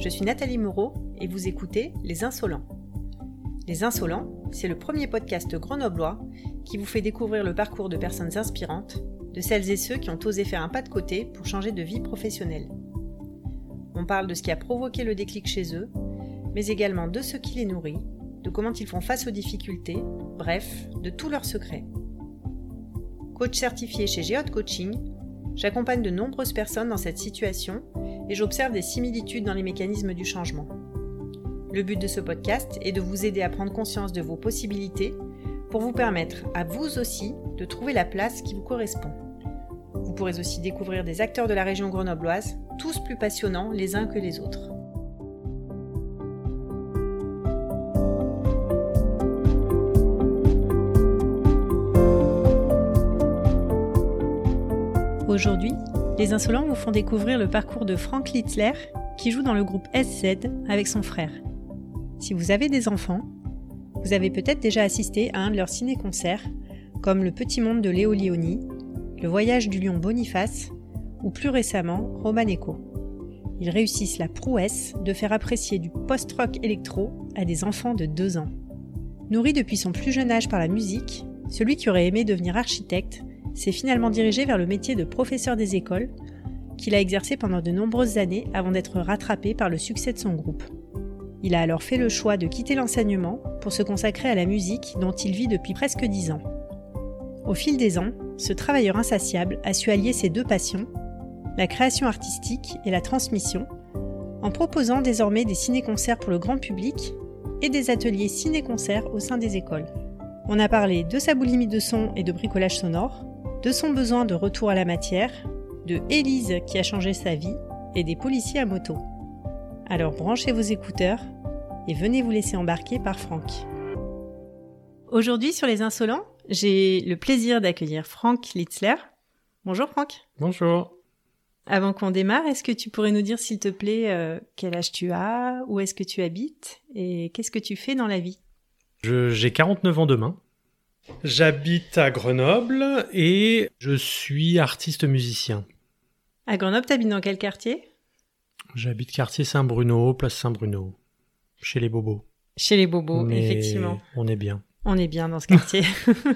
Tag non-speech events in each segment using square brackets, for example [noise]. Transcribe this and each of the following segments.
je suis Nathalie Moreau et vous écoutez Les Insolents. Les Insolents, c'est le premier podcast grenoblois qui vous fait découvrir le parcours de personnes inspirantes, de celles et ceux qui ont osé faire un pas de côté pour changer de vie professionnelle. On parle de ce qui a provoqué le déclic chez eux, mais également de ce qui les nourrit, de comment ils font face aux difficultés, bref, de tous leurs secrets. Coach certifié chez Geode Coaching, j'accompagne de nombreuses personnes dans cette situation et j'observe des similitudes dans les mécanismes du changement. Le but de ce podcast est de vous aider à prendre conscience de vos possibilités pour vous permettre à vous aussi de trouver la place qui vous correspond. Vous pourrez aussi découvrir des acteurs de la région grenobloise, tous plus passionnants les uns que les autres. Aujourd'hui, les insolents vous font découvrir le parcours de Frank Litzler, qui joue dans le groupe SZ avec son frère. Si vous avez des enfants, vous avez peut-être déjà assisté à un de leurs ciné-concerts, comme Le Petit Monde de Léo Lioni, Le Voyage du Lion Boniface, ou plus récemment Romaneco. Ils réussissent la prouesse de faire apprécier du post-rock électro à des enfants de 2 ans. Nourri depuis son plus jeune âge par la musique, celui qui aurait aimé devenir architecte s'est finalement dirigé vers le métier de professeur des écoles, qu'il a exercé pendant de nombreuses années avant d'être rattrapé par le succès de son groupe. Il a alors fait le choix de quitter l'enseignement pour se consacrer à la musique dont il vit depuis presque dix ans. Au fil des ans, ce travailleur insatiable a su allier ses deux passions, la création artistique et la transmission, en proposant désormais des ciné-concerts pour le grand public et des ateliers ciné-concerts au sein des écoles. On a parlé de sa boulimie de son et de bricolage sonore, de son besoin de retour à la matière, de Élise qui a changé sa vie et des policiers à moto. Alors branchez vos écouteurs et venez vous laisser embarquer par Franck. Aujourd'hui sur Les Insolents, j'ai le plaisir d'accueillir Franck Litzler. Bonjour Franck. Bonjour. Avant qu'on démarre, est-ce que tu pourrais nous dire s'il te plaît euh, quel âge tu as, où est-ce que tu habites et qu'est-ce que tu fais dans la vie? J'ai 49 ans demain. J'habite à Grenoble et je suis artiste musicien. À Grenoble, t'habites dans quel quartier? J'habite quartier Saint-Bruno, place Saint-Bruno, chez les bobos. Chez les bobos, effectivement. On est bien. On est bien dans ce quartier.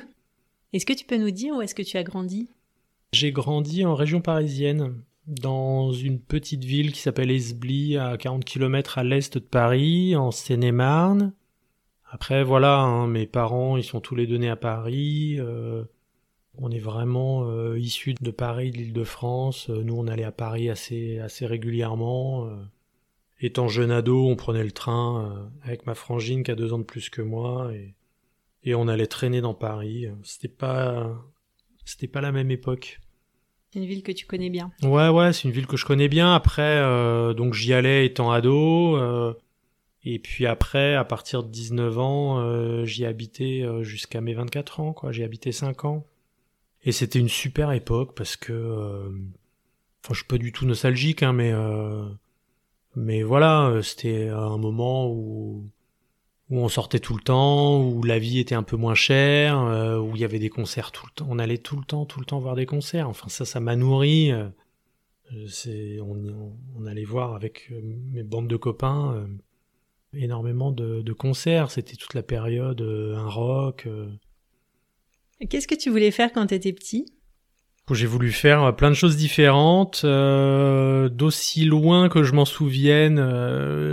[laughs] est-ce que tu peux nous dire où est-ce que tu as grandi? J'ai grandi en région parisienne, dans une petite ville qui s'appelle Esbly, à 40 km à l'est de Paris, en Seine-et-Marne. Après, voilà, hein, mes parents, ils sont tous les deux nés à Paris. Euh, on est vraiment euh, issus de Paris, de l'Île-de-France. Euh, nous, on allait à Paris assez, assez régulièrement. étant jeune ado, on prenait le train avec ma frangine qui a deux ans de plus que moi et, et on allait traîner dans Paris. C'était pas, c'était pas la même époque. C'est une ville que tu connais bien. Ouais, ouais, c'est une ville que je connais bien. Après, donc j'y allais étant ado. Et puis après, à partir de 19 ans, euh, j'y habitais euh, jusqu'à mes 24 ans, quoi. J'y habité 5 ans. Et c'était une super époque parce que, euh, enfin, je suis pas du tout nostalgique, hein, mais, mais voilà, c'était un moment où, où on sortait tout le temps, où la vie était un peu moins chère, où il y avait des concerts tout le temps. On allait tout le temps, tout le temps voir des concerts. Enfin, ça, ça m'a nourri. c'est, on, allait voir avec mes bandes de copains énormément de, concerts. C'était toute la période, euh, un rock. Euh. Qu'est-ce que tu voulais faire quand tu étais petit J'ai voulu faire euh, plein de choses différentes. D'aussi loin que je m'en souvienne,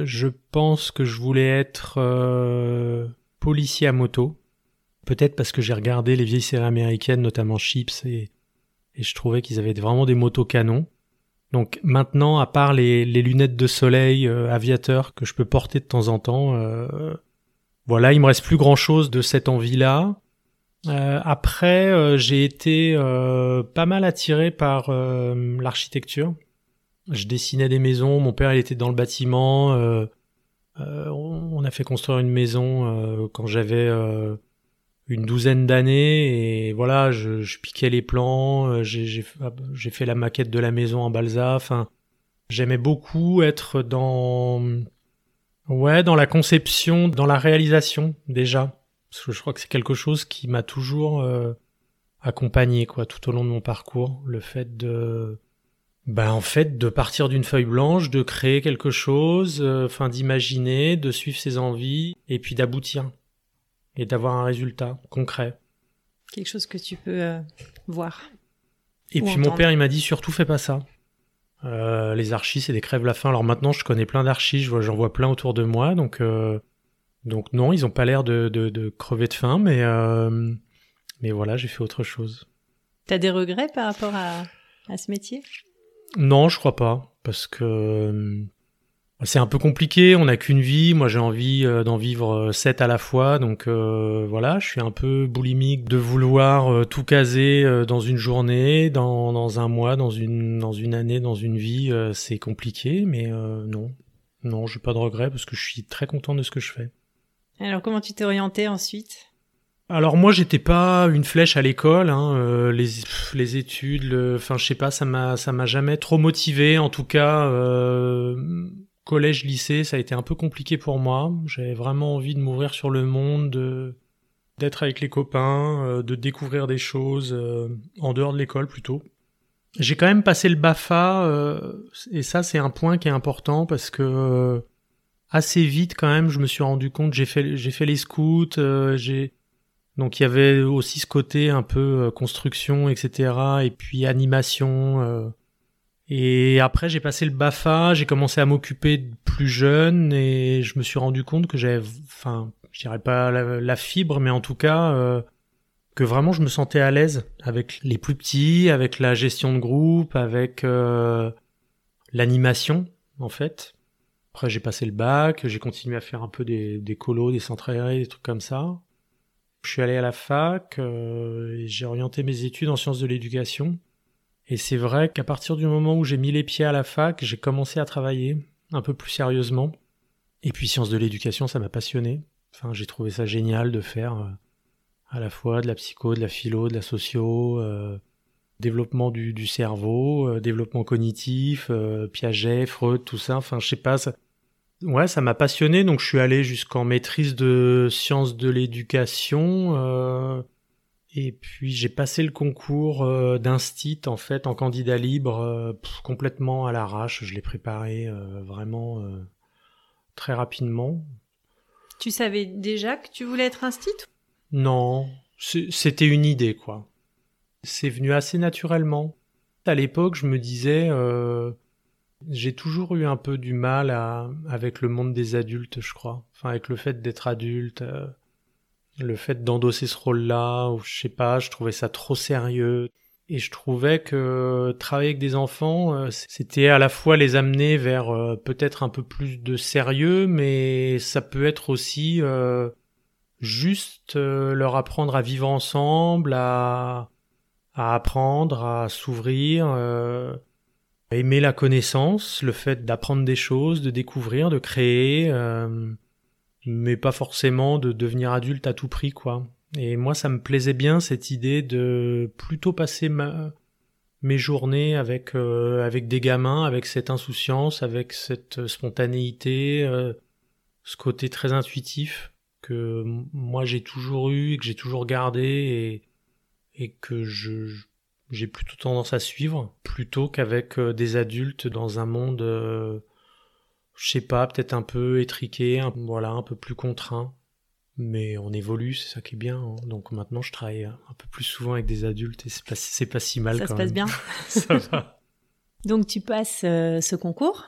je pense que je voulais être policier à moto. Peut-être parce que j'ai regardé les vieilles séries américaines, notamment Chips, et, je trouvais qu'ils avaient vraiment des motos canons. Donc maintenant, à part les, lunettes de soleil euh, aviateur que je peux porter de temps en temps, euh, voilà, il me reste plus grand chose de cette envie-là. Euh, après, j'ai été pas mal attiré par l'architecture. Je dessinais des maisons. Mon père, il était dans le bâtiment. on a fait construire une maison quand j'avais une douzaine d'années et voilà, je, je, piquais les plans, euh, j'ai fait la maquette de la maison en balsa. Enfin, j'aimais beaucoup être dans ouais dans la conception, dans la réalisation déjà, parce que je crois que c'est quelque chose qui m'a toujours euh, accompagné quoi tout au long de mon parcours, le fait de bah en fait de partir d'une feuille blanche, de créer quelque chose, euh, enfin d'imaginer, de suivre ses envies et puis d'aboutir et d'avoir un résultat concret. Quelque chose que tu peux euh, voir. Et puis mon père il m'a dit surtout fais pas ça. Euh, les archis c'est des crèves la faim. Alors maintenant je connais plein d'archis, j'en vois plein autour de moi donc donc non ils ont pas l'air de, de, de, crever de faim mais mais voilà j'ai fait autre chose. T'as des regrets par rapport à, à ce métier? Non, je crois pas, parce que euh, c'est un peu compliqué. On n'a qu'une vie. Moi, j'ai envie euh, d'en vivre euh, sept à la fois, donc voilà. Je suis un peu boulimique de vouloir tout caser dans une journée, dans, dans, un mois, dans une dans une année, dans une vie. c'est compliqué, mais non, non, j'ai pas de regrets parce que je suis très content de ce que je fais. Alors, comment tu t'es orienté ensuite? Alors moi j'étais pas une flèche à l'école, hein, euh, les, les études, enfin je sais pas, ça m'a ça m'a jamais trop motivé. En tout cas, euh, collège, lycée, ça a été un peu compliqué pour moi. J'avais vraiment envie de m'ouvrir sur le monde, d'être avec les copains, euh, de découvrir des choses en dehors de l'école plutôt. J'ai quand même passé le Bafa et ça c'est un point qui est important parce que assez vite quand même je me suis rendu compte j'ai fait j'ai fait les scouts, j'ai donc il y avait aussi ce côté un peu euh, construction, etc. Et puis animation. Euh. Et après j'ai passé le Bafa, j'ai commencé à m'occuper plus jeune et je me suis rendu compte que j'avais, enfin, je dirais pas la, fibre, mais en tout cas euh, que vraiment je me sentais à l'aise avec les plus petits, avec la gestion de groupe, avec l'animation en fait. J'ai passé le bac, j'ai continué à faire un peu des, colos, des centres aérés, des trucs comme ça. Je suis allé à la fac euh, j'ai orienté mes études en sciences de l'éducation. Et c'est vrai qu'à partir du moment où j'ai mis les pieds à la fac, j'ai commencé à travailler un peu plus sérieusement. Et puis sciences de l'éducation, ça m'a passionné. Enfin, j'ai trouvé ça génial de faire euh, à la fois de la psycho, de la philo, de la socio, euh, développement du, du cerveau, développement cognitif, Piaget, Freud, tout ça. Enfin, je sais pas, ça, Ouais, ça m'a passionné, donc je suis allé jusqu'en maîtrise de sciences de l'éducation. Euh, et puis j'ai passé le concours euh, d'instit en fait en candidat libre euh, complètement à l'arrache. Je l'ai préparé euh, vraiment très rapidement. Tu savais déjà que tu voulais être instit Non, c'était une idée quoi. C'est venu assez naturellement. À l'époque, je me disais j'ai toujours eu un peu du mal à, avec le monde des adultes, je crois. Enfin, avec le fait d'être adulte, euh, le fait d'endosser ce rôle-là, ou je sais pas, je trouvais ça trop sérieux. Et je trouvais que travailler avec des enfants, euh, c'était à la fois les amener vers euh, peut-être un peu plus de sérieux, mais ça peut être aussi juste leur apprendre à vivre ensemble, à, à apprendre, à s'ouvrir aimer la connaissance, le fait d'apprendre des choses, de découvrir, de créer, euh, mais pas forcément de devenir adulte à tout prix, quoi. Et moi, ça me plaisait bien cette idée de plutôt passer mes journées avec euh, avec des gamins, avec cette insouciance, avec cette spontanéité, euh, ce côté très intuitif que moi j'ai toujours eu et que j'ai toujours gardé et que je, j'ai plutôt tendance à suivre plutôt qu'avec euh, des adultes dans un monde, euh, je sais pas, peut-être un peu étriqué, un, voilà, un peu plus contraint. Mais on évolue, c'est ça qui est bien. Hein. Donc maintenant, je travaille un peu plus souvent avec des adultes et c'est pas, c'est pas si mal. Ça se passe bien. [laughs] ça va. Donc tu passes euh, ce concours?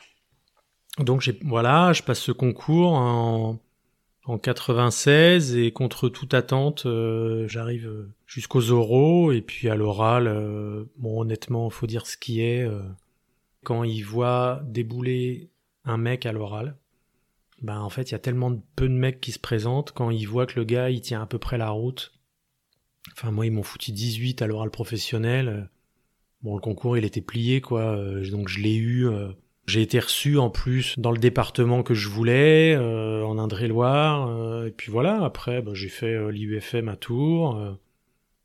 Donc j'ai, voilà, je passe ce concours en en 96 et contre toute attente, euh, j'arrive jusqu'aux oraux et puis à l'oral, euh, bon honnêtement, faut dire ce qui est. Euh, quand il voit débouler un mec à l'oral, ben en fait il y a tellement peu de mecs qui se présentent quand il voit que le gars il tient à peu près la route. Enfin moi ils m'ont foutu 18 à l'oral professionnel. Bon le concours il était plié quoi, donc je l'ai eu j'ai été reçu en plus dans le département que je voulais, euh, en Indre-et-Loire. Euh, et puis voilà, après, bah, j'ai fait euh, l'IUFM à Tours.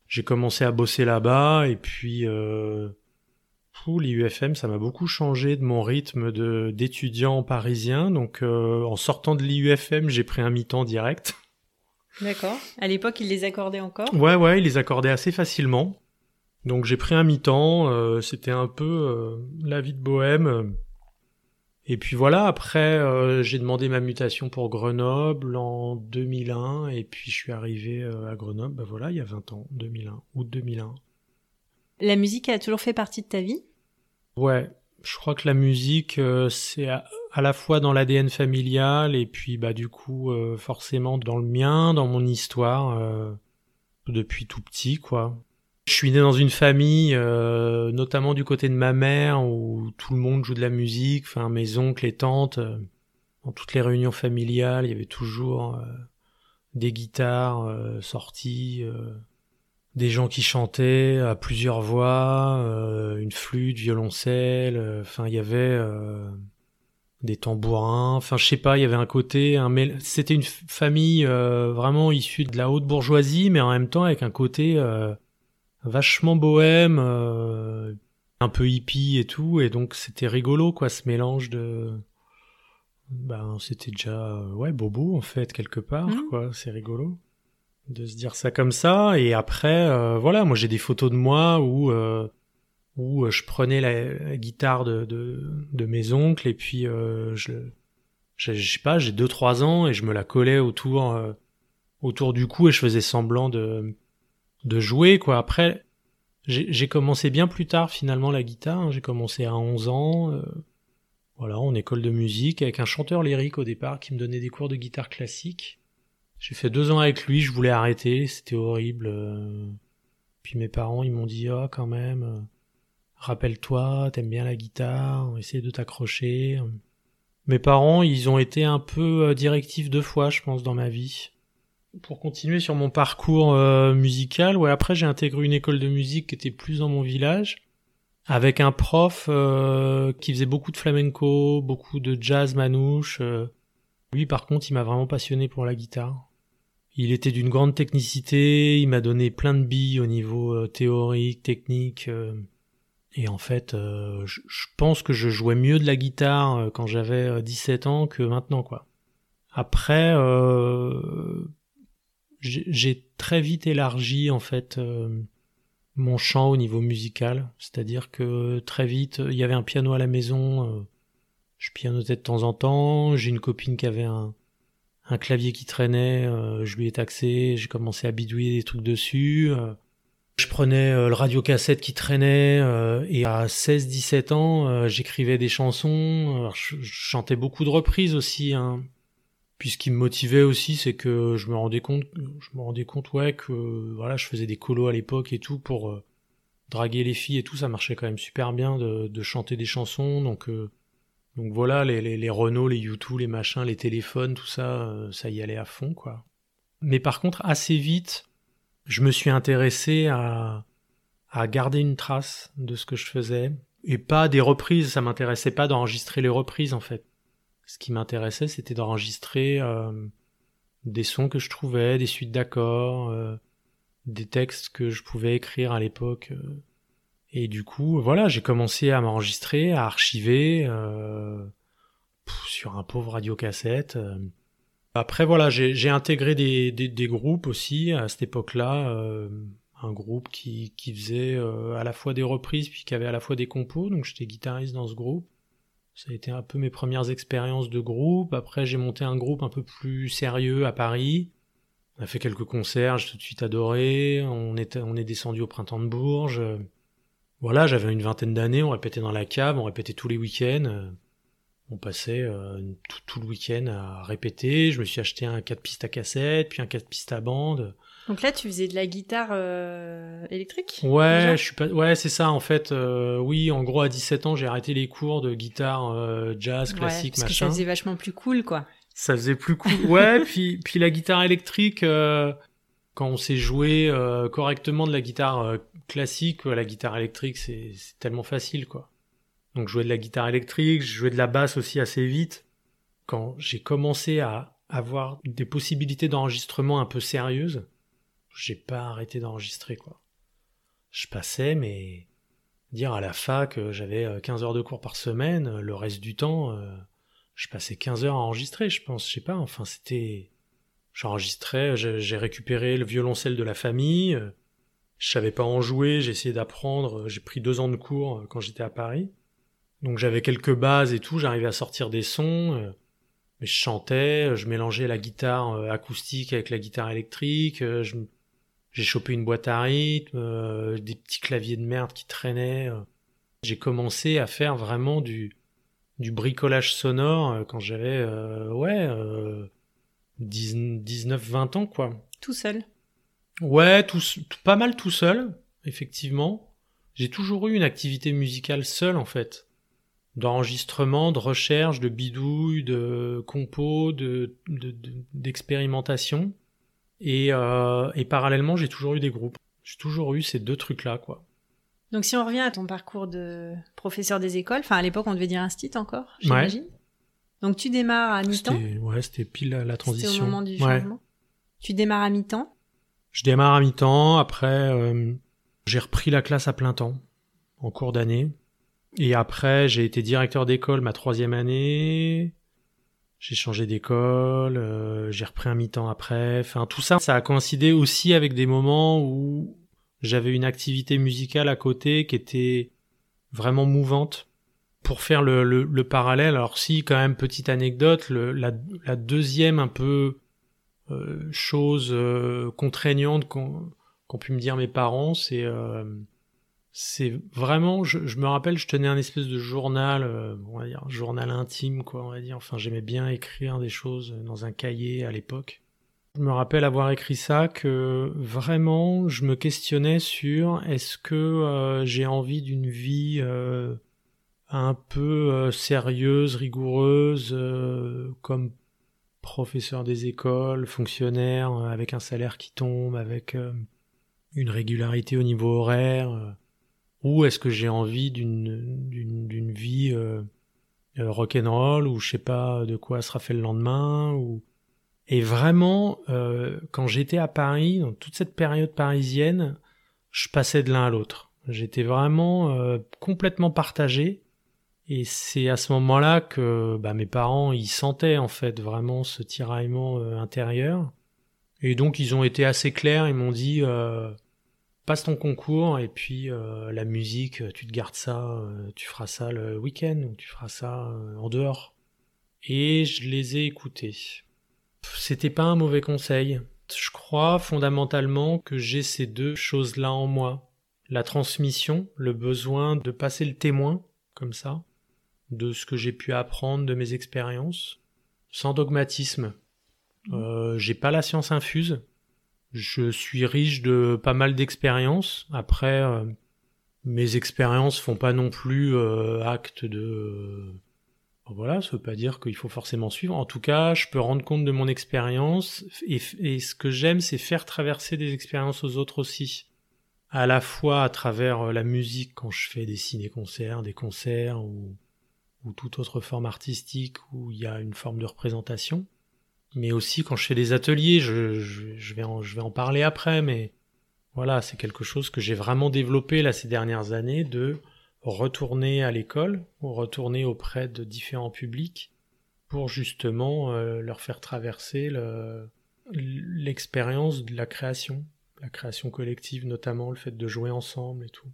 j'ai commencé à bosser là-bas. Et puis, l'IUFM, ça m'a beaucoup changé de mon rythme de d'étudiant parisien. Donc, en sortant de l'IUFM, j'ai pris un mi-temps direct. D'accord. À l'époque, ils les accordaient encore? Ouais, ouais, ils les accordaient assez facilement. Donc j'ai pris un mi-temps, c'était un peu la vie de bohème. Et puis voilà, après j'ai demandé ma mutation pour Grenoble en 2001 et puis je suis arrivé à Grenoble, bah voilà, il y a 20 ans, 2001, août 2001. La musique a toujours fait partie de ta vie? Ouais, je crois que la musique, euh, c'est à, la fois dans l'ADN familial et puis bah du coup euh, forcément dans le mien, dans mon histoire euh, depuis tout petit quoi. Je suis né dans une famille, notamment du côté de ma mère, où tout le monde joue de la musique. Enfin, mes oncles et tantes, dans toutes les réunions familiales, il y avait toujours des guitares sorties des gens qui chantaient à plusieurs voix, euh, une flûte, violoncelle, euh, enfin il y avait euh, des tambourins, enfin je sais pas, il y avait un côté, un c'était une famille vraiment issue de la haute bourgeoisie, mais en même temps avec un côté vachement bohème, un peu hippie et tout, et donc c'était rigolo quoi, ce mélange de, ben c'était déjà ouais bobo en fait quelque part mmh. quoi, c'est rigolo de se dire ça comme ça. Et après, euh, voilà, moi j'ai des photos de moi où euh, où euh, je prenais la, guitare de, de, mes oncles et puis je, je, sais pas, j'ai deux trois ans et je me la collais autour autour du cou et je faisais semblant de de jouer quoi. Après, j'ai commencé bien plus tard finalement la guitare. Hein. J'ai commencé à 11 ans. voilà, en école de musique avec un chanteur lyrique au départ qui me donnait des cours de guitare classique. J'ai fait deux ans avec lui, je voulais arrêter, c'était horrible. Euh. Puis mes parents, ils m'ont dit, ah, quand même, euh, rappelle-toi, t'aimes bien la guitare, essaye de t'accrocher. Mes parents, ils ont été un peu euh, directifs deux fois, je pense, dans ma vie. Pour continuer sur mon parcours musical, ouais, après j'ai intégré une école de musique qui était plus dans mon village, avec un prof qui faisait beaucoup de flamenco, beaucoup de jazz manouche. Lui, par contre, il m'a vraiment passionné pour la guitare. Il était d'une grande technicité, il m'a donné plein de billes au niveau euh, théorique, technique. Euh, et en fait, euh, je, pense que je jouais mieux de la guitare quand j'avais 17 ans que maintenant, quoi. Après, j'ai très vite élargi en fait mon champ au niveau musical, c'est-à-dire que très vite, il y avait un piano à la maison, je pianotais de temps en temps, j'ai une copine qui avait un, un clavier qui traînait, euh, je lui ai taxé, j'ai commencé à bidouiller des trucs dessus. Euh. je prenais euh, le radiocassette qui traînait et à 16-17 ans, j'écrivais des chansons. je, chantais beaucoup de reprises aussi. Hein. Puis ce qui me motivait aussi, c'est que je me rendais compte, je me rendais compte ouais que voilà, je faisais des colos à l'époque et tout pour draguer les filles et tout, ça marchait quand même super bien de, chanter des chansons. Donc donc voilà, les, les, les Renault, les YouTube, les machins, les téléphones, tout ça, euh, ça y allait à fond, quoi. Mais par contre, assez vite, je me suis intéressé à, à garder une trace de ce que je faisais. Et pas des reprises, ça m'intéressait pas d'enregistrer les reprises, en fait. Ce qui m'intéressait, c'était d'enregistrer euh, des sons que je trouvais, des suites d'accords, euh, des textes que je pouvais écrire à l'époque. Et du coup, voilà, j'ai commencé à m'enregistrer, à archiver euh, sur un pauvre radiocassette. Euh. Après, voilà, j'ai intégré des, groupes aussi à cette époque-là. Euh, un groupe qui, faisait euh, à la fois des reprises puis qui avait à la fois des compos. Donc j'étais guitariste dans ce groupe. Ça a été un peu mes premières expériences de groupe. Après, j'ai monté un groupe un peu plus sérieux à Paris. On a fait quelques concerts, j'ai tout de suite adoré. On est, descendu au printemps de Bourges. Voilà, j'avais une vingtaine d'années, on répétait dans la cave, on répétait tous les week-ends. On passait euh, tout, le week-end à répéter. Je me suis acheté un 4 pistes à cassette, puis un 4 pistes à bande. Donc là, tu faisais de la guitare euh, électrique Ouais, je suis pas. Ouais, c'est ça en fait. oui, en gros, à 17 ans, j'ai arrêté les cours de guitare jazz classique, ouais, parce que ça faisait vachement plus cool, quoi. Ça faisait plus cool. ouais, [laughs] puis puis la guitare électrique, quand on sait jouer correctement de la guitare classique, la guitare électrique, c'est tellement facile, quoi. Donc je jouais de la guitare électrique, je jouais de la basse aussi assez vite. Quand j'ai commencé à avoir des possibilités d'enregistrement un peu sérieuses, j'ai pas arrêté d'enregistrer, quoi. Je passais, mais dire à la fac, euh, j'avais 15 euh, heures de cours par semaine, euh, le reste du temps, je passais 15 heures à enregistrer, je pense, je sais pas, enfin c'était... J'enregistrais, j'ai récupéré le violoncelle de la famille, Je savais pas en jouer, j'ai essayé d'apprendre, j'ai pris deux ans de cours quand j'étais à Paris. Donc j'avais quelques bases et tout, j'arrivais à sortir des sons, mais je chantais, je mélangeais la guitare acoustique avec la guitare électrique, j'ai chopé une boîte à rythme, des petits claviers de merde qui traînaient. J'ai commencé à faire vraiment du, du bricolage sonore euh, quand j'avais, euh, ouais, 19-20 euh, ans, quoi. Tout seul Ouais, tout, pas mal tout seul, effectivement. J'ai toujours eu une activité musicale seule, en fait. D'enregistrement, de recherche, de bidouille, de compo, de, d'expérimentation. Et, et parallèlement, j'ai toujours eu des groupes. J'ai toujours eu ces deux trucs-là, quoi. Donc si on revient à ton parcours de professeur des écoles, enfin à l'époque on devait dire instit encore, j'imagine. Donc tu démarres à mi-temps. Ouais, c'était pile la, transition. C'était au moment du changement. Tu démarres à mi-temps. Je démarre à mi-temps. Après, euh, j'ai repris la classe à plein temps en cours d'année. Et après, j'ai été directeur d'école ma troisième année. J'ai changé d'école, euh, j'ai repris un mi-temps après. Enfin, tout ça, ça a coïncidé aussi avec des moments où j'avais une activité musicale à côté qui était vraiment mouvante. Pour faire le, le, parallèle, alors si quand même petite anecdote, le, la, la, deuxième un peu euh, chose euh, contraignante qu'ont pu me dire mes parents, c'est euh, c'est vraiment, je, me rappelle, je tenais un espèce de journal, euh, on va dire, journal intime, quoi, on va dire. Enfin, j'aimais bien écrire des choses dans un cahier à l'époque. Je me rappelle avoir écrit ça que vraiment je me questionnais sur est-ce que euh, j'ai envie d'une vie euh, un peu sérieuse, rigoureuse, comme professeur des écoles, fonctionnaire, avec un salaire qui tombe, avec une régularité au niveau horaire, ou est-ce que j'ai envie d'une vie rock'n'roll ou je sais pas de quoi sera fait le lendemain ou et vraiment, euh, quand j'étais à Paris, dans toute cette période parisienne, je passais de l'un à l'autre. J'étais vraiment euh, complètement partagé. Et c'est à ce moment-là que bah, mes parents, ils sentaient en fait vraiment ce tiraillement euh, intérieur. Et donc ils ont été assez clairs, ils m'ont dit passe ton concours et puis la musique, tu te gardes ça, tu feras ça le week-end ou tu feras ça en dehors. Et je les ai écoutés. C'était pas un mauvais conseil. Je crois fondamentalement que j'ai ces deux choses-là en moi. La transmission, le besoin de passer le témoin, comme ça, de ce que j'ai pu apprendre de mes expériences, sans dogmatisme. Mmh. Euh, j'ai pas la science infuse. Je suis riche de pas mal d'expériences. Après, euh, mes expériences font pas non plus euh, acte de voilà, ça veut pas dire qu'il faut forcément suivre. En tout cas, je peux rendre compte de mon expérience et, ce que j'aime, c'est faire traverser des expériences aux autres aussi. À la fois à travers euh, la musique quand je fais des ciné-concerts, des concerts ou, ou toute autre forme artistique où il y a une forme de représentation, mais aussi quand je fais des ateliers, je, vais, en, parler après, mais voilà, c'est quelque chose que j'ai vraiment développé là ces dernières années de retourner à l'école ou retourner auprès de différents publics pour justement euh, leur faire traverser l'expérience de la création, la création collective notamment, le fait de jouer ensemble et tout.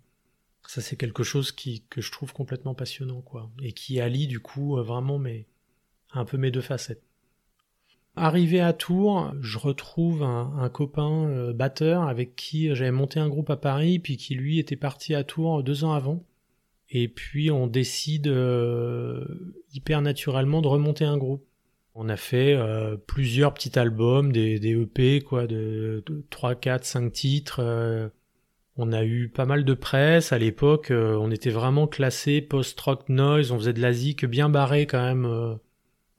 Ça c'est quelque chose qui, que je trouve complètement passionnant quoi et qui allie du coup euh, vraiment un peu mes deux facettes. Arrivé à Tours, je retrouve un, copain euh, batteur avec qui j'avais monté un groupe à Paris, puis qui lui était parti à Tours deux ans avant. Et puis on décide euh, hyper naturellement de remonter un groupe. On a fait euh, plusieurs petits albums, des, EP, quoi, de, 3, 4, 5 titres. On a eu pas mal de presse. À l'époque, on était vraiment classé post-rock noise. On faisait de la zik bien barré quand même.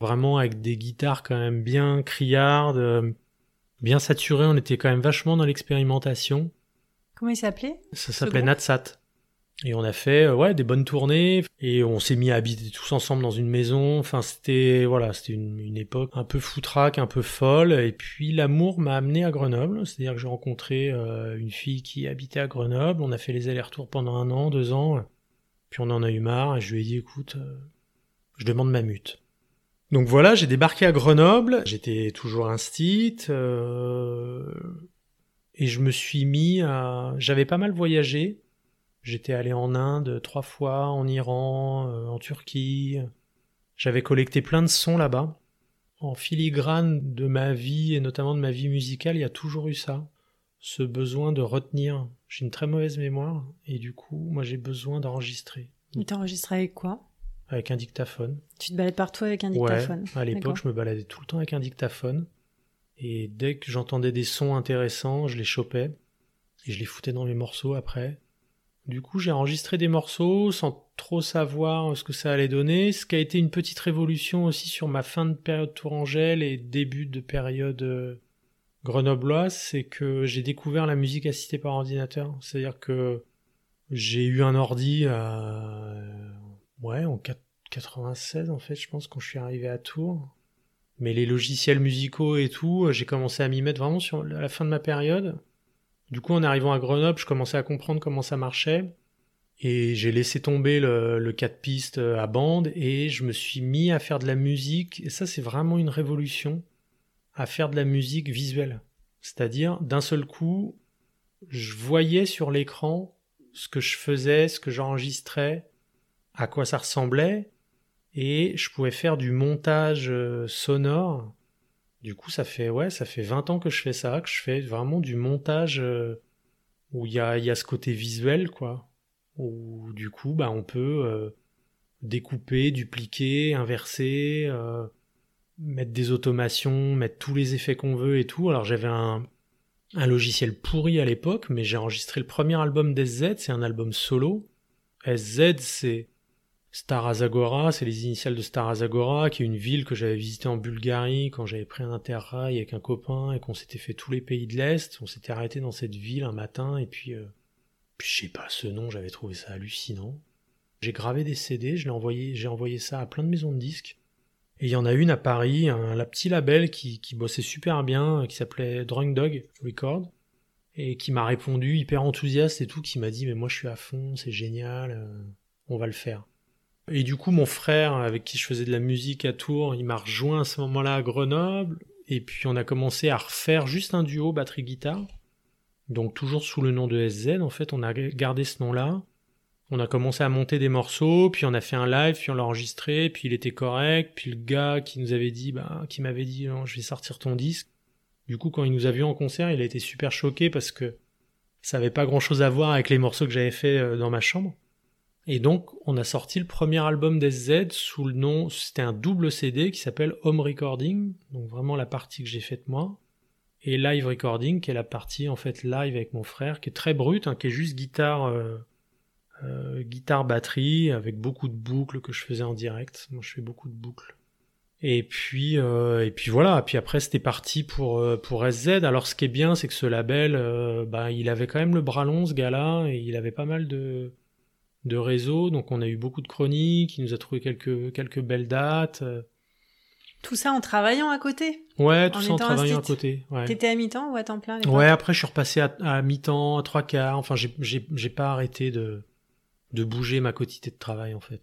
Vraiment avec des guitares quand même bien criardes, bien saturées. On était quand même vachement dans l'expérimentation. Comment il s'appelait? Ça s'appelait Natsat. Et on a fait euh, ouais des bonnes tournées et on s'est mis à habiter tous ensemble dans une maison. Enfin c'était voilà c'était une, une, époque un peu foutraque, un peu folle. Et puis l'amour m'a amené à Grenoble, c'est-à-dire que j'ai rencontré euh, une fille qui habitait à Grenoble. On a fait les allers-retours pendant un an, deux ans. Puis on en a eu marre et je lui ai dit écoute, euh, je demande ma mute. Donc voilà, j'ai débarqué à Grenoble. J'étais toujours instit. Et je me suis mis à... J'avais pas mal voyagé. J'étais allé en Inde trois fois, en Iran, euh, en Turquie. J'avais collecté plein de sons là-bas. En filigrane de ma vie et notamment de ma vie musicale, il y a toujours eu ça. Ce besoin de retenir. J'ai une très mauvaise mémoire et du coup, moi j'ai besoin d'enregistrer. Tu t'enregistrais avec quoi? Avec un dictaphone. Tu te balades partout avec un dictaphone Ouais, à l'époque, je me baladais tout le temps avec un dictaphone. Et dès que j'entendais des sons intéressants, je les chopais et je les foutais dans mes morceaux après. Du coup, j'ai enregistré des morceaux sans trop savoir ce que ça allait donner, ce qui a été une petite révolution aussi sur ma fin de période Tourangelle et début de période euh, grenobloise, c'est que j'ai découvert la musique assistée par ordinateur. C'est-à-dire que j'ai eu un ordi à... ouais, en 96 en fait, je pense, quand je suis arrivé à Tours. Mais les logiciels musicaux et tout, j'ai commencé à m'y mettre vraiment sur la fin de ma période. Du coup, en arrivant à Grenoble, je commençais à comprendre comment ça marchait. Et j'ai laissé tomber le, le 4 pistes à bande et je me suis mis à faire de la musique. Et ça, c'est vraiment une révolution. À faire de la musique visuelle. C'est-à-dire, d'un seul coup, je voyais sur l'écran ce que je faisais, ce que j'enregistrais, à quoi ça ressemblait. Et je pouvais faire du montage euh, sonore du coup, ça fait ouais, ça fait 20 ans que je fais ça, que je fais vraiment du montage euh, où il y a, y a ce côté visuel, quoi. Où du coup, bah, on peut euh, découper, dupliquer, inverser, mettre des automations, mettre tous les effets qu'on veut et tout. Alors j'avais un, un logiciel pourri à l'époque, mais j'ai enregistré le premier album d'SZ, c'est un album solo. SZ, c'est Star Azagora, c'est les initiales de Star Azagora, qui est une ville que j'avais visitée en Bulgarie quand j'avais pris un interrail avec un copain et qu'on s'était fait tous les pays de l'Est. On s'était arrêté dans cette ville un matin et puis, euh, je sais pas, ce nom, j'avais trouvé ça hallucinant. J'ai gravé des CD, je l'ai envoyé, j'ai envoyé ça à plein de maisons de disques. Et il y en a une à Paris, un, petit label qui, bossait super bien, qui s'appelait Drawing Dog Record, et qui m'a répondu hyper enthousiaste et tout, qui m'a dit mais moi je suis à fond, c'est génial, euh, on va le faire. Et du coup, mon frère, avec qui je faisais de la musique à Tours, il m'a rejoint à ce moment-là à Grenoble. Et puis, on a commencé à refaire juste un duo batterie-guitare. Donc, toujours sous le nom de SZ. En fait, on a gardé ce nom-là. On a commencé à monter des morceaux, puis on a fait un live, puis on l'a enregistré, puis il était correct. Puis le gars qui nous avait dit, bah, qui m'avait dit, je vais sortir ton disque. Du coup, quand il nous a vus en concert, il a été super choqué parce que ça avait pas grand chose à voir avec les morceaux que j'avais fait euh, dans ma chambre. Et donc, on a sorti le premier album d'SZ sous le nom, c'était un double CD qui s'appelle Home Recording, donc vraiment la partie que j'ai faite moi, et Live Recording, qui est la partie en fait live avec mon frère, qui est très brute, hein, qui est juste guitare, euh, euh, guitare batterie, avec beaucoup de boucles que je faisais en direct. Moi, je fais beaucoup de boucles. Et puis, euh, et puis voilà. Puis après, c'était parti pour pour SZ. Alors, ce qui est bien, c'est que ce label, bah, il avait quand même le bras long, ce gars-là, et il avait pas mal de de réseau. Donc on a eu beaucoup de chroniques, il nous a trouvé quelques, quelques belles dates. Tout ça en travaillant à côté? Ouais, tout ça en travaillant à côté. Ouais. T'étais à mi-temps ou à temps plein Ouais, après je suis repassé à, mi-temps, à trois quarts. Enfin, j'ai pas arrêté de, de bouger ma quotité de travail en fait.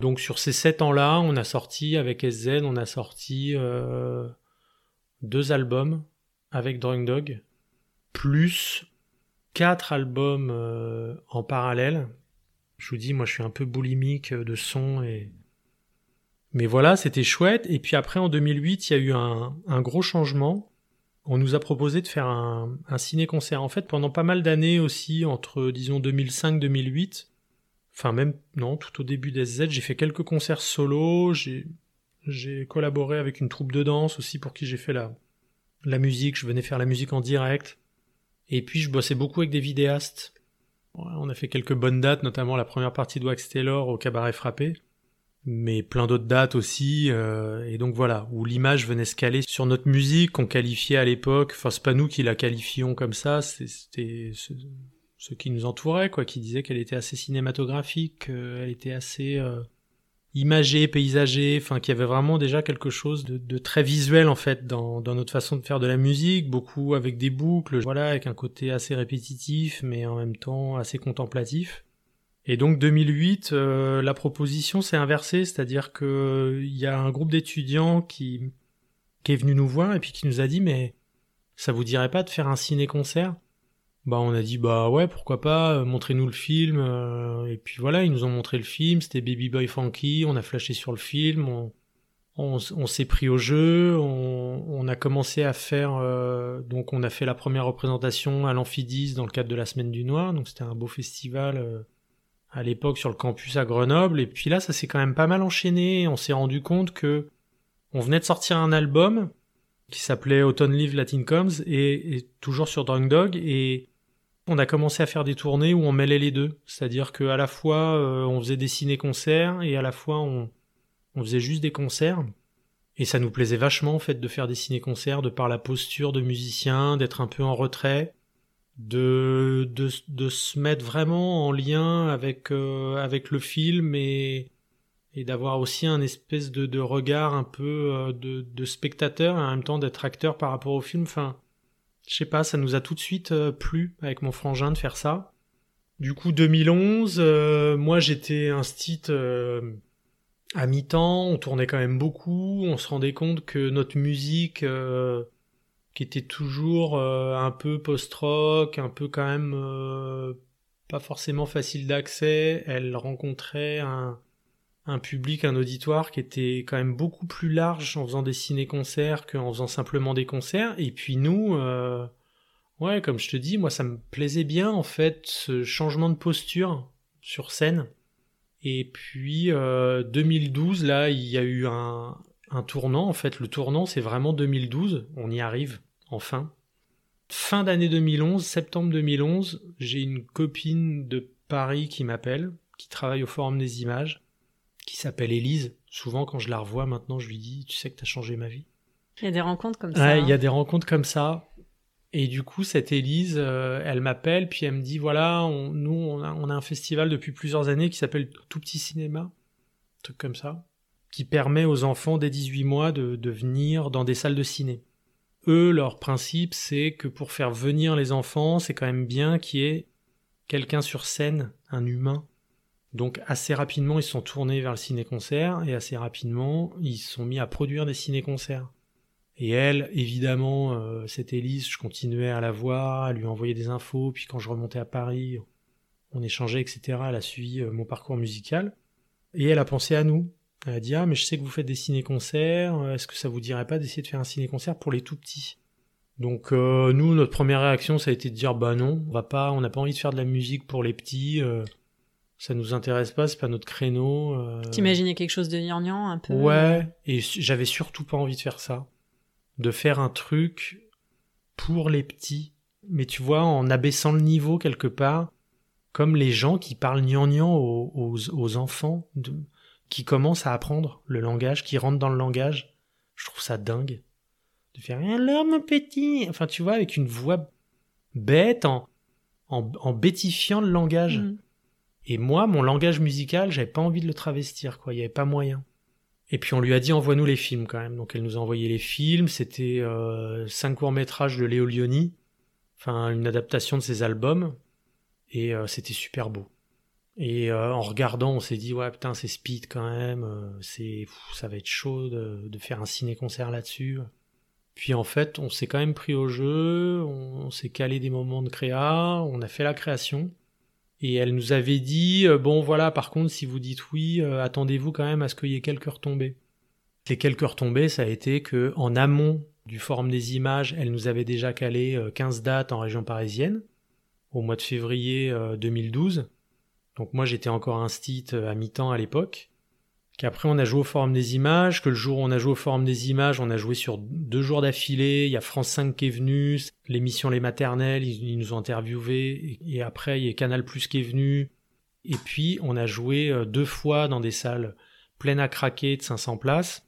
Donc sur ces sept ans-là, on a sorti avec SZ, on a sorti euh, deux albums avec Drawing Dog, plus quatre albums euh, en parallèle je vous dis, moi, je suis un peu boulimique de son et. Mais voilà, c'était chouette. Et puis après, en 2008, il y a eu un, gros changement. On nous a proposé de faire un, ciné-concert. En fait, pendant pas mal d'années aussi, entre, disons, 2005-2008, enfin même, non, tout au début d'SZ, j'ai fait quelques concerts solo, j'ai, collaboré avec une troupe de danse aussi pour qui j'ai fait la musique, je venais faire la musique en direct. Et puis je bossais beaucoup avec des vidéastes on a fait quelques bonnes dates, notamment la première partie de Wax Taylor au Cabaret Frappé, mais plein d'autres dates aussi. Euh, et donc voilà, où l'image venait se caler sur notre musique qu'on qualifiait à l'époque. Enfin, c'est pas nous qui la qualifions comme ça, c'était ceux qui nous entouraient, quoi, qui disaient qu'elle était assez cinématographique, qu'elle était assez euh, imagé, paysagé, enfin qu'il y avait vraiment déjà quelque chose de, très visuel en fait dans, notre façon de faire de la musique, beaucoup avec des boucles, voilà, avec un côté assez répétitif mais en même temps assez contemplatif. Et donc 2008, euh, la proposition s'est inversée, c'est-à-dire que il y a un groupe d'étudiants qui qui est venu nous voir et puis qui nous a dit mais ça vous dirait pas de faire un ciné-concert? Bah on a dit bah ouais pourquoi pas euh, montrez-nous le film euh, et puis voilà ils nous ont montré le film c'était Baby Boy Funky on a flashé sur le film on, on, s'est pris au jeu on, on a commencé à faire euh, donc on a fait la première représentation à l'Amphidis dans le cadre de la semaine du noir donc c'était un beau festival à l'époque sur le campus à Grenoble et puis là ça s'est quand même pas mal enchaîné on s'est rendu compte que on venait de sortir un album qui s'appelait Autumn Live Latin Comes et, et toujours sur Drunk Dog et on a commencé à faire des tournées où on mêlait les deux, c'est-à-dire qu'à la fois euh, on faisait des ciné-concerts et à la fois on, faisait juste des concerts. Et ça nous plaisait vachement en fait de faire des ciné-concerts, de par la posture de musicien, d'être un peu en retrait, de, de, se mettre vraiment en lien avec, euh, avec le film et, et d'avoir aussi un espèce de, regard un peu euh, de, spectateur et en même temps d'être acteur par rapport au film. Je sais pas, ça nous a tout de suite euh, plu avec mon frangin de faire ça. Du coup, 2011, euh, moi j'étais un stit euh, à mi-temps, on tournait quand même beaucoup, on se rendait compte que notre musique, qui était toujours un peu post-rock, un peu quand même pas forcément facile d'accès, elle rencontrait un, un public, un auditoire qui était quand même beaucoup plus large en faisant des ciné-concerts qu'en faisant simplement des concerts. Et puis nous, euh, ouais, comme je te dis, moi ça me plaisait bien en fait ce changement de posture sur scène. Et puis 2012, euh, là, il y a eu un, un tournant. En fait, le tournant, c'est vraiment 2012. On y arrive, enfin. Fin d'année 2011, septembre 2011, j'ai une copine de Paris qui m'appelle, qui travaille au Forum des Images qui s'appelle Élise. Souvent, quand je la revois maintenant, je lui dis Tu sais que tu as changé ma vie. Il y a des rencontres comme ça. il y a hein. des rencontres comme ça. Et du coup, cette Élise, euh, elle m'appelle, puis elle me dit Voilà, nous, on a, on a, un festival depuis plusieurs années qui s'appelle Tout Petit Cinéma, un truc comme ça, qui permet aux enfants dès 18 mois de, de venir dans des salles de ciné. Eux, leur principe, c'est que pour faire venir les enfants, c'est quand même bien qu'il y ait quelqu'un sur scène, un humain, donc assez rapidement, ils se sont tournés vers le ciné-concert et assez rapidement, ils se sont mis à produire des ciné-concerts. Et elle, évidemment, euh, cette Élise, je continuais à la voir, à lui envoyer des infos, puis quand je remontais à Paris, on échangeait, etc. Elle a suivi euh, mon parcours musical. Et elle a pensé à nous. Elle a dit, ah, mais je sais que vous faites des ciné-concerts, euh, est-ce que ça vous dirait pas d'essayer de faire un ciné-concert pour les tout petits donc nous, notre première réaction, ça a été de dire bah non, on va pas, on n'a pas envie de faire de la musique pour les petits ça nous intéresse pas, c'est pas notre créneau. Euh... T'imaginais quelque chose de gnangnan un peu Ouais, et j'avais surtout pas envie de faire ça. De faire un truc pour les petits. Mais tu vois, en abaissant le niveau quelque part, comme les gens qui parlent gnangnan aux, aux, enfants, qui commencent à apprendre le langage, qui rentrent dans le langage. Je trouve ça dingue. De faire alors mon petit. Enfin, tu vois, avec une voix bête en, en, bêtifiant le langage. Mm. Et moi, mon langage musical, j'avais pas envie de le travestir, quoi. Il y avait pas moyen. Et puis on lui a dit envoie-nous les films quand même. Donc elle nous a envoyé les films. C'était euh, cinq courts métrages de Léo Lioni, enfin une adaptation de ses albums, et euh, c'était super beau. Et euh, en regardant, on s'est dit ouais putain c'est speed quand même. c'est ça va être chaud de, de faire un ciné-concert là-dessus. Puis en fait, on s'est quand même pris au jeu. On, on s'est calé des moments de créa. On a fait la création. Et elle nous avait dit, euh, bon voilà, par contre, si vous dites oui, euh, attendez-vous quand même à ce qu'il y ait quelques retombées. Les quelques retombées, ça a été que en amont du Forum des images, elle nous avait déjà calé 15 euh, dates en région parisienne, au mois de février 2012. Donc moi j'étais encore un stit à mi-temps à l'époque qu'après on a joué au Forum des Images, que le jour où on a joué au Forum des Images, on a joué sur deux jours d'affilée, il y a France 5 qui est venu, l'émission Les Maternelles, ils, nous ont interviewés, et, après il y a Canal Plus qui est venu, et puis on a joué euh, deux fois dans des salles pleines à craquer de 500 places,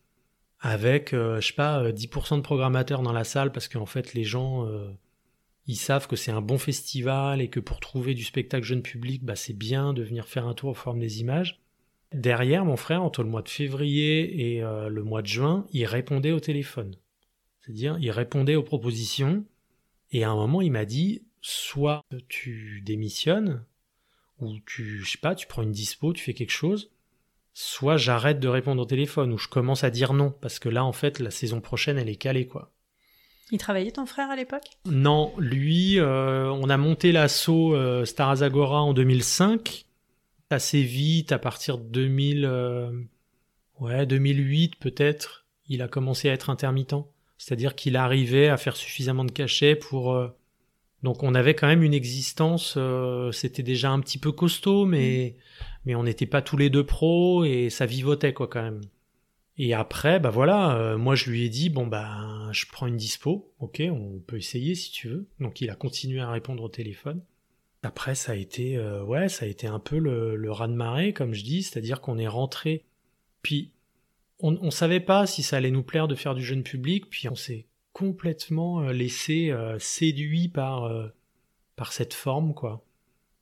avec, euh, je sais pas, 10% euh, de programmateurs dans la salle, parce qu'en fait les gens... ils savent que c'est un bon festival et que pour trouver du spectacle jeune public, bah, c'est bien de venir faire un tour au Forum des Images. Derrière, mon frère, entre le mois de février et euh, le mois de juin, il répondait au téléphone. C'est-à-dire, il répondait aux propositions. Et à un moment, il m'a dit, soit tu démissionnes, ou tu, je sais pas, tu prends une dispo, tu fais quelque chose, soit j'arrête de répondre au téléphone, ou je commence à dire non, parce que là, en fait, la saison prochaine, elle est calée, quoi. Il travaillait ton frère à l'époque? Non, lui, on a monté l'assaut Star Azagora en 2005 assez vite, à partir de 2000, ouais, 2008 peut-être, il a commencé à être intermittent. C'est-à-dire qu'il arrivait à faire suffisamment de cachets pour. Euh, donc on avait quand même une existence. Euh, c'était déjà un petit peu costaud, mais mais on n'était pas tous les deux pros et ça vivotait quoi quand même. Et après, bah voilà, euh, moi je lui ai dit bon bah je prends une dispo, ok, on peut essayer si tu veux. Donc il a continué à répondre au téléphone. Après ça a été ouais, ça a été un peu le, le raz de marée comme je dis, c'est-à-dire qu'on est rentré. Puis on ne savait pas si ça allait nous plaire de faire du jeune public, puis on s'est complètement euh, laissé euh, séduit par, euh, par cette forme, quoi.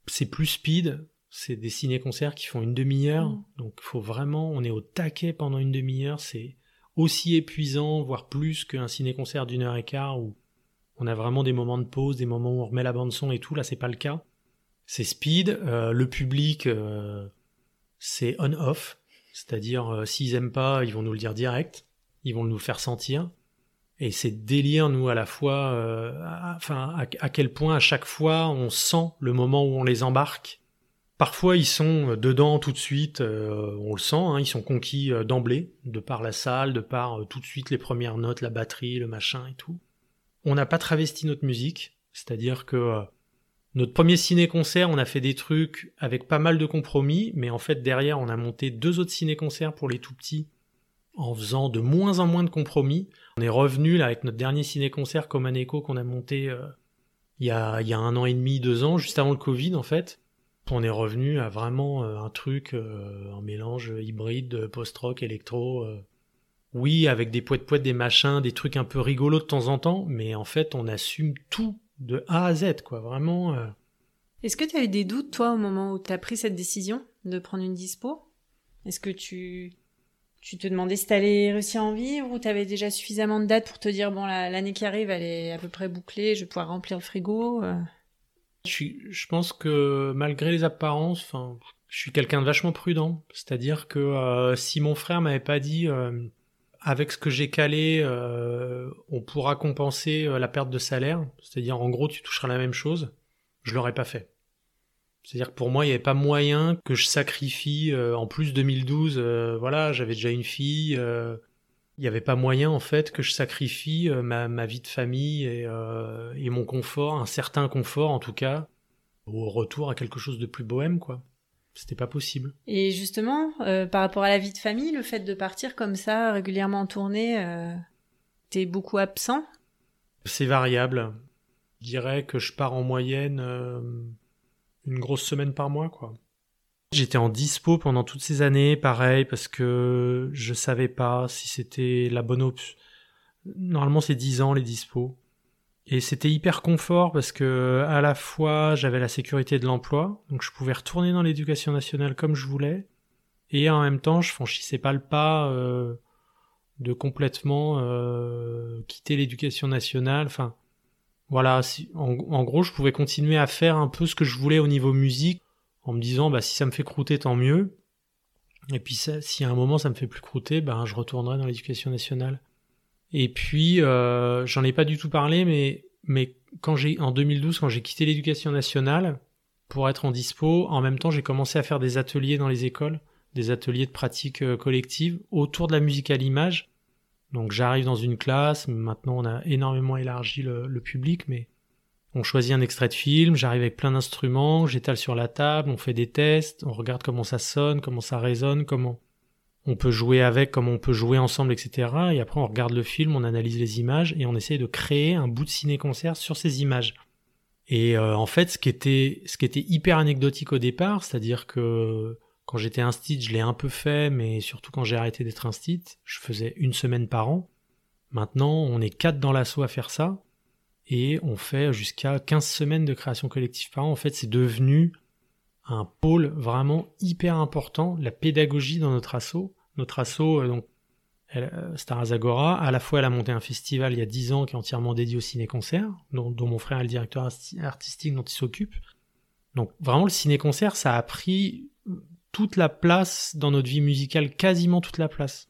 C'est plus speed, c'est des ciné-concerts qui font une demi-heure, mm. donc faut vraiment, on est au taquet pendant une demi-heure, c'est aussi épuisant, voire plus qu'un ciné-concert d'une heure et quart où on a vraiment des moments de pause, des moments où on remet la bande son et tout, là c'est pas le cas. C'est speed, le public, c'est on-off, c'est-à-dire, euh, s'ils aiment pas, ils vont nous le dire direct, ils vont nous faire sentir. Et c'est délire, nous, à la fois, euh, enfin, à, quel point à chaque fois on sent le moment où on les embarque. Parfois, ils sont dedans tout de suite, euh, on le sent, hein, ils sont conquis d'emblée, de par la salle, de par tout de suite les premières notes, la batterie, le machin et tout. On n'a pas travesti notre musique, c'est-à-dire que notre premier ciné-concert, on a fait des trucs avec pas mal de compromis, mais en fait derrière, on a monté deux autres ciné-concerts pour les tout petits en faisant de moins en moins de compromis. On est revenu là avec notre dernier ciné-concert comme un écho qu'on a monté euh, il, y a, un an et demi, deux ans, juste avant le Covid en fait. On est revenu à vraiment euh, un truc, euh, un mélange hybride, post-rock, électro. oui, avec des poètes-poètes, des machins, des trucs un peu rigolos de temps en temps, mais en fait on assume tout de A à Z, quoi, vraiment. Euh. Est-ce que tu as eu des doutes, toi, au moment où tu as pris cette décision de prendre une dispo? Est-ce que tu, tu te demandais si tu allais réussir à en vivre ou tu avais déjà suffisamment de dates pour te dire, bon, l'année qui arrive, elle est à peu près bouclée, je vais pouvoir remplir le frigo euh? je, je, pense que malgré les apparences, enfin, je suis quelqu'un de vachement prudent. C'est-à-dire que euh, si mon frère m'avait pas dit avec ce que j'ai calé, euh, on pourra compenser euh, la perte de salaire. C'est-à-dire, en gros, tu toucheras la même chose. Je l'aurais pas fait. C'est-à-dire que pour moi, il n'y avait pas moyen que je sacrifie. Euh, en plus, 2012, voilà, j'avais déjà une fille. il n'y avait pas moyen, en fait, que je sacrifie ma, ma, vie de famille et, et mon confort, un certain confort, en tout cas, au retour à quelque chose de plus bohème, quoi. C'était pas possible. Et justement, euh, par rapport à la vie de famille, le fait de partir comme ça régulièrement en tournée, euh, t'es beaucoup absent? C'est variable. Je dirais que je pars en moyenne euh, une grosse semaine par mois, quoi. J'étais en dispo pendant toutes ces années, pareil, parce que je savais pas si c'était la bonne option. Normalement, c'est 10 ans les dispos. Et c'était hyper confort parce que à la fois j'avais la sécurité de l'emploi, donc je pouvais retourner dans l'éducation nationale comme je voulais, et en même temps je franchissais pas le pas euh, de complètement euh, quitter l'éducation nationale. Enfin, voilà, en, gros je pouvais continuer à faire un peu ce que je voulais au niveau musique, en me disant bah si ça me fait croûter tant mieux, et puis si à un moment ça me fait plus croûter, ben je retournerai dans l'éducation nationale. Et puis, euh, j'en ai pas du tout parlé, mais, mais quand j'ai, en 2012, quand j'ai quitté l'éducation nationale pour être en dispo, en même temps, j'ai commencé à faire des ateliers dans les écoles, des ateliers de pratique euh, collective autour de la musique à l'image. Donc, j'arrive dans une classe. Maintenant, on a énormément élargi le, le public, mais on choisit un extrait de film, j'arrive avec plein d'instruments, j'étale sur la table, on fait des tests, on regarde comment ça sonne, comment ça résonne, comment on peut jouer avec comme on peut jouer ensemble, etc. Et après, on regarde le film, on analyse les images et on essaye de créer un bout de ciné-concert sur ces images. Et euh, en fait, ce qui était, ce qui était hyper anecdotique au départ, c'est-à-dire que quand j'étais instit, je l'ai un peu fait, mais surtout quand j'ai arrêté d'être instit, je faisais une semaine par an. Maintenant, on est quatre dans l'assaut à faire ça, et on fait jusqu'à 15 semaines de création collective par an. En fait, c'est devenu un pôle vraiment hyper important, la pédagogie dans notre assaut. Notre assaut, euh, donc, euh, Star Azagora, à la fois elle a monté un festival il y a 10 ans qui est entièrement dédié au ciné-concert, dont, mon frère est le directeur artistique dont il s'occupe. Donc vraiment le ciné-concert, ça a pris toute la place dans notre vie musicale, quasiment toute la place.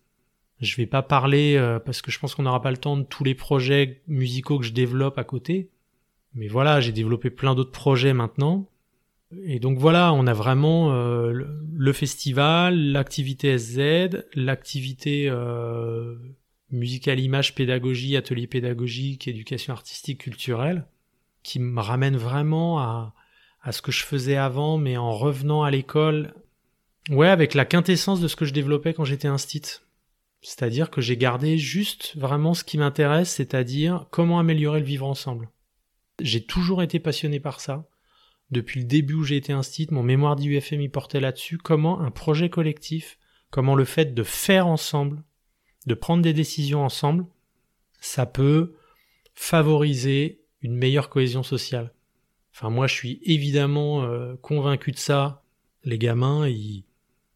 Je vais pas parler euh, parce que je pense qu'on n'aura pas le temps de tous les projets musicaux que je développe à côté. Mais voilà, j'ai développé plein d'autres projets maintenant. Et donc voilà, on a vraiment euh, le, festival, l'activité SZ, l'activité euh, musicale image pédagogie, atelier pédagogique, éducation artistique culturelle, qui me ramène vraiment à, à ce que je faisais avant, mais en revenant à l'école, ouais, avec la quintessence de ce que je développais quand j'étais instit. C'est-à-dire que j'ai gardé juste vraiment ce qui m'intéresse, c'est-à-dire comment améliorer le vivre ensemble. J'ai toujours été passionné par ça. Depuis le début où j'ai été instit, mon mémoire d'IUFM y portait là-dessus, comment un projet collectif, comment le fait de faire ensemble, de prendre des décisions ensemble, ça peut favoriser une meilleure cohésion sociale. Enfin, moi, je suis évidemment euh, convaincu de ça. Les gamins, ils,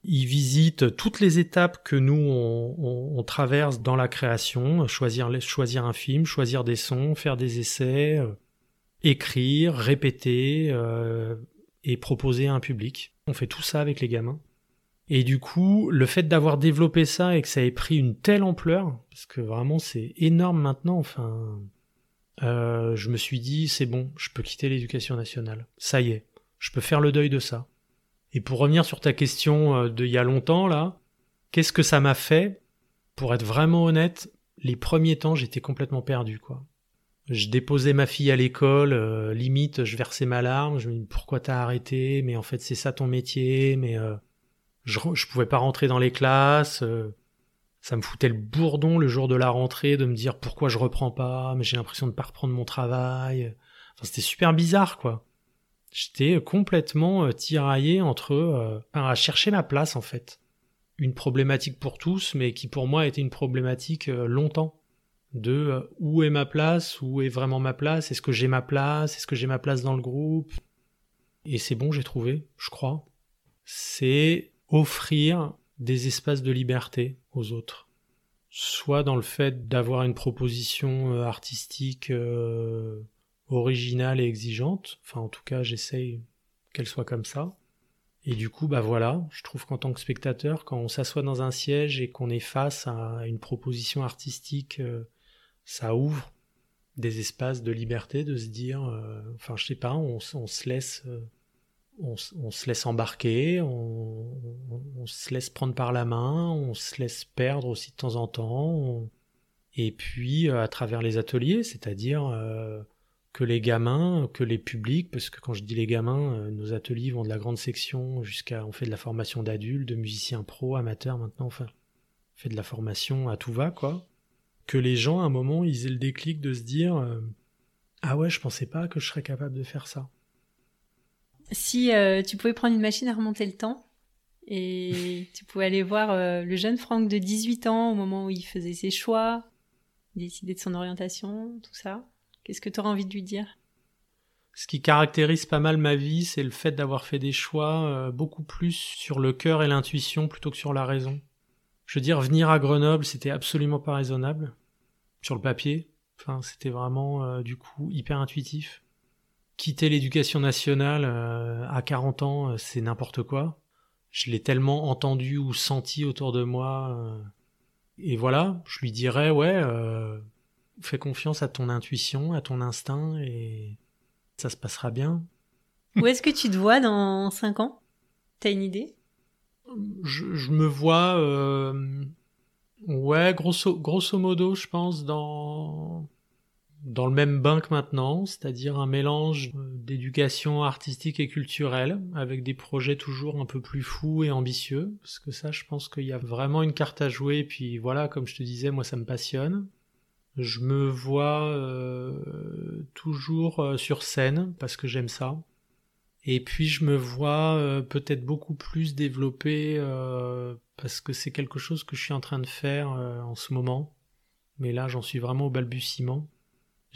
visitent toutes les étapes que nous on, traverse dans la création, choisir, choisir un film, choisir des sons, faire des essais, euh, écrire, répéter euh, et proposer à un public. On fait tout ça avec les gamins. Et du coup, le fait d'avoir développé ça et que ça ait pris une telle ampleur, parce que vraiment c'est énorme maintenant, enfin, euh, je me suis dit, c'est bon, je peux quitter l'éducation nationale. Ça y est, je peux faire le deuil de ça. Et pour revenir sur ta question euh, de il y a longtemps, là, qu'est-ce que ça m'a fait? Pour être vraiment honnête, les premiers temps, j'étais complètement perdu, quoi. Je déposais ma fille à l'école, euh, limite, je versais ma larme, je me dis pourquoi t'as arrêté? Mais en fait, c'est ça ton métier, mais je, je pouvais pas rentrer dans les classes ça me foutait le bourdon le jour de la rentrée de me dire pourquoi je reprends pas, mais j'ai l'impression de pas reprendre mon travail. Enfin, c'était super bizarre, quoi. J'étais complètement euh, tiraillé entre, euh, à chercher ma place, en fait. Une problématique pour tous, mais qui pour moi était une problématique euh, longtemps. De où est ma place, où est vraiment ma place, est-ce que j'ai ma place, est-ce que j'ai ma place dans le groupe? Et c'est bon, j'ai trouvé, je crois. C'est offrir des espaces de liberté aux autres. Soit dans le fait d'avoir une proposition euh, artistique euh, originale et exigeante, enfin en tout cas j'essaye qu'elle soit comme ça. Et du coup, bah voilà, je trouve qu'en tant que spectateur, quand on s'assoit dans un siège et qu'on est face à une proposition artistique, euh, ça ouvre des espaces de liberté, de se dire, enfin je sais pas, on, se laisse on, se laisse embarquer, on, se laisse prendre par la main, on se laisse perdre aussi de temps en temps. Et puis euh, à travers les ateliers, c'est-à-dire euh, que les gamins, que les publics, parce que quand je dis les gamins, euh, nos ateliers vont de la grande section jusqu'à, on fait de la formation d'adultes, de musiciens pro, amateurs maintenant, enfin, on fait de la formation à tout va, quoi. Que les gens, à un moment, ils aient le déclic de se dire, ah ouais, je pensais pas que je serais capable de faire ça. Si euh, tu pouvais prendre une machine à remonter le temps et [laughs] tu pouvais aller voir euh, le jeune Franck de 18 ans au moment où il faisait ses choix, décider de son orientation, tout ça, qu'est-ce que tu aurais envie de lui dire? Ce qui caractérise pas mal ma vie, c'est le fait d'avoir fait des choix euh, beaucoup plus sur le cœur et l'intuition plutôt que sur la raison. Je veux dire, venir à Grenoble, c'était absolument pas raisonnable sur le papier. Enfin, c'était vraiment du coup hyper intuitif quitter l'éducation nationale euh, à 40 ans, euh, c'est n'importe quoi. Je l'ai tellement entendu ou senti autour de moi. Euh, et voilà, je lui dirais, ouais, fais confiance à ton intuition, à ton instinct, et ça se passera bien. Où est-ce que tu te vois dans 5 ans? T'as une idée? Je, me vois, ouais, grosso, grosso modo, je pense, dans dans le même bain que maintenant, c'est-à-dire un mélange d'éducation artistique et culturelle, avec des projets toujours un peu plus fous et ambitieux, parce que ça, je pense qu'il y a vraiment une carte à jouer, et puis voilà, comme je te disais, moi ça me passionne. Je me vois euh, toujours euh, sur scène, parce que j'aime ça. Et puis je me vois euh, peut-être beaucoup plus développé, parce que c'est quelque chose que je suis en train de faire en ce moment. Mais là, j'en suis vraiment au balbutiement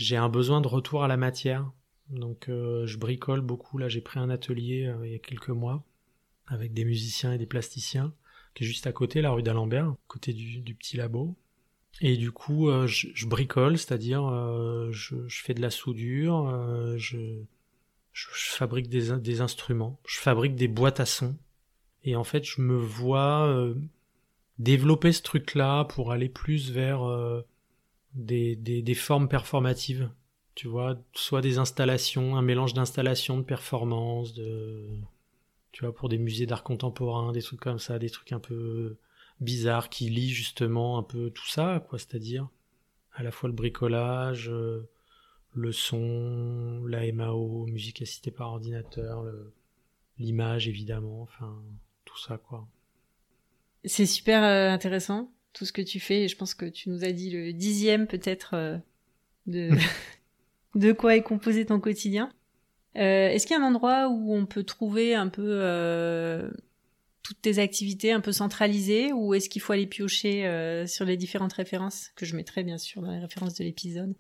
j'ai un besoin de retour à la matière. Donc euh, je bricole beaucoup. Là, j'ai pris un atelier euh, il y a quelques mois avec des musiciens et des plasticiens qui est juste à côté, la rue d'Alembert, côté du, petit labo. Et du coup, euh, je, bricole, c'est-à-dire je, fais de la soudure, je, je, fabrique des, instruments, je fabrique des boîtes à sons. Et en fait, je me vois développer ce truc-là pour aller plus vers euh, des, formes performatives. Tu vois, soit des installations, un mélange d'installations, de performances, de, tu vois, pour des musées d'art contemporain, des trucs comme ça, des trucs un peu bizarres qui lient justement un peu tout ça, quoi, c'est-à-dire à la fois le bricolage, euh, le son, la MAO, musique assistée par ordinateur, l'image évidemment, enfin tout ça quoi. C'est super euh, intéressant tout ce que tu fais et je pense que tu nous as dit le dixième peut-être euh, de [laughs] de quoi est composé ton quotidien. Euh, Est-ce qu'il y a un endroit où on peut trouver un peu toutes tes activités un peu centralisées ou est-ce qu'il faut aller piocher sur les différentes références que je mettrai bien sûr dans les références de l'épisode?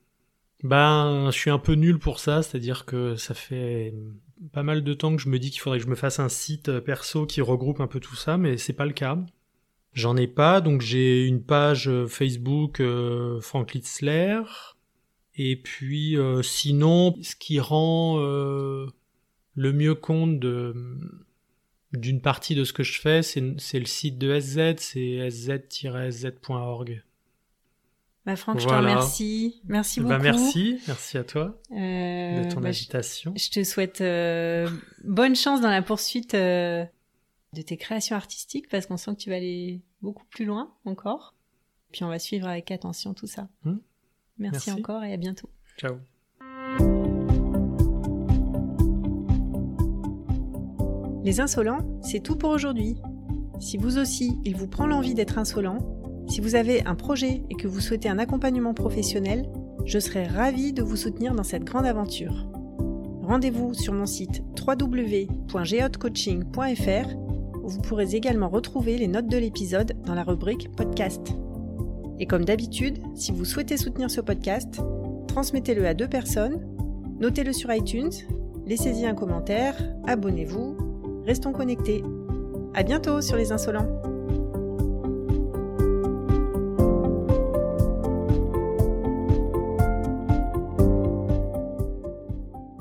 Ben, je suis un peu nul pour ça, c'est-à-dire que ça fait pas mal de temps que je me dis qu'il faudrait que je me fasse un site perso qui regroupe un peu tout ça, mais c'est pas le cas. J'en ai pas, donc j'ai une page Facebook euh, Frank Litzler, et puis euh, sinon, ce qui rend euh, le mieux compte d'une partie de ce que je fais, c'est le site de SZ, c'est sz-sz.org. Bah Franck, je te remercie. Merci bah, beaucoup. merci, merci à toi euh, de ton bah, invitation. Je, je, te souhaite euh, bonne chance dans la poursuite euh, de tes créations artistiques parce qu'on sent que tu vas aller beaucoup plus loin encore. Puis on va suivre avec attention tout ça. Hmm. Merci, encore et à bientôt. Ciao. Les insolents, c'est tout pour aujourd'hui. Si vous aussi, il vous prend l'envie d'être insolent, si vous avez un projet et que vous souhaitez un accompagnement professionnel, je serai ravie de vous soutenir dans cette grande aventure. Rendez-vous sur mon site www.geotcoaching.fr où vous pourrez également retrouver les notes de l'épisode dans la rubrique podcast. Et comme d'habitude, si vous souhaitez soutenir ce podcast, transmettez-le à deux personnes, notez-le sur iTunes, laissez-y un commentaire, abonnez-vous, restons connectés. À bientôt sur les insolents!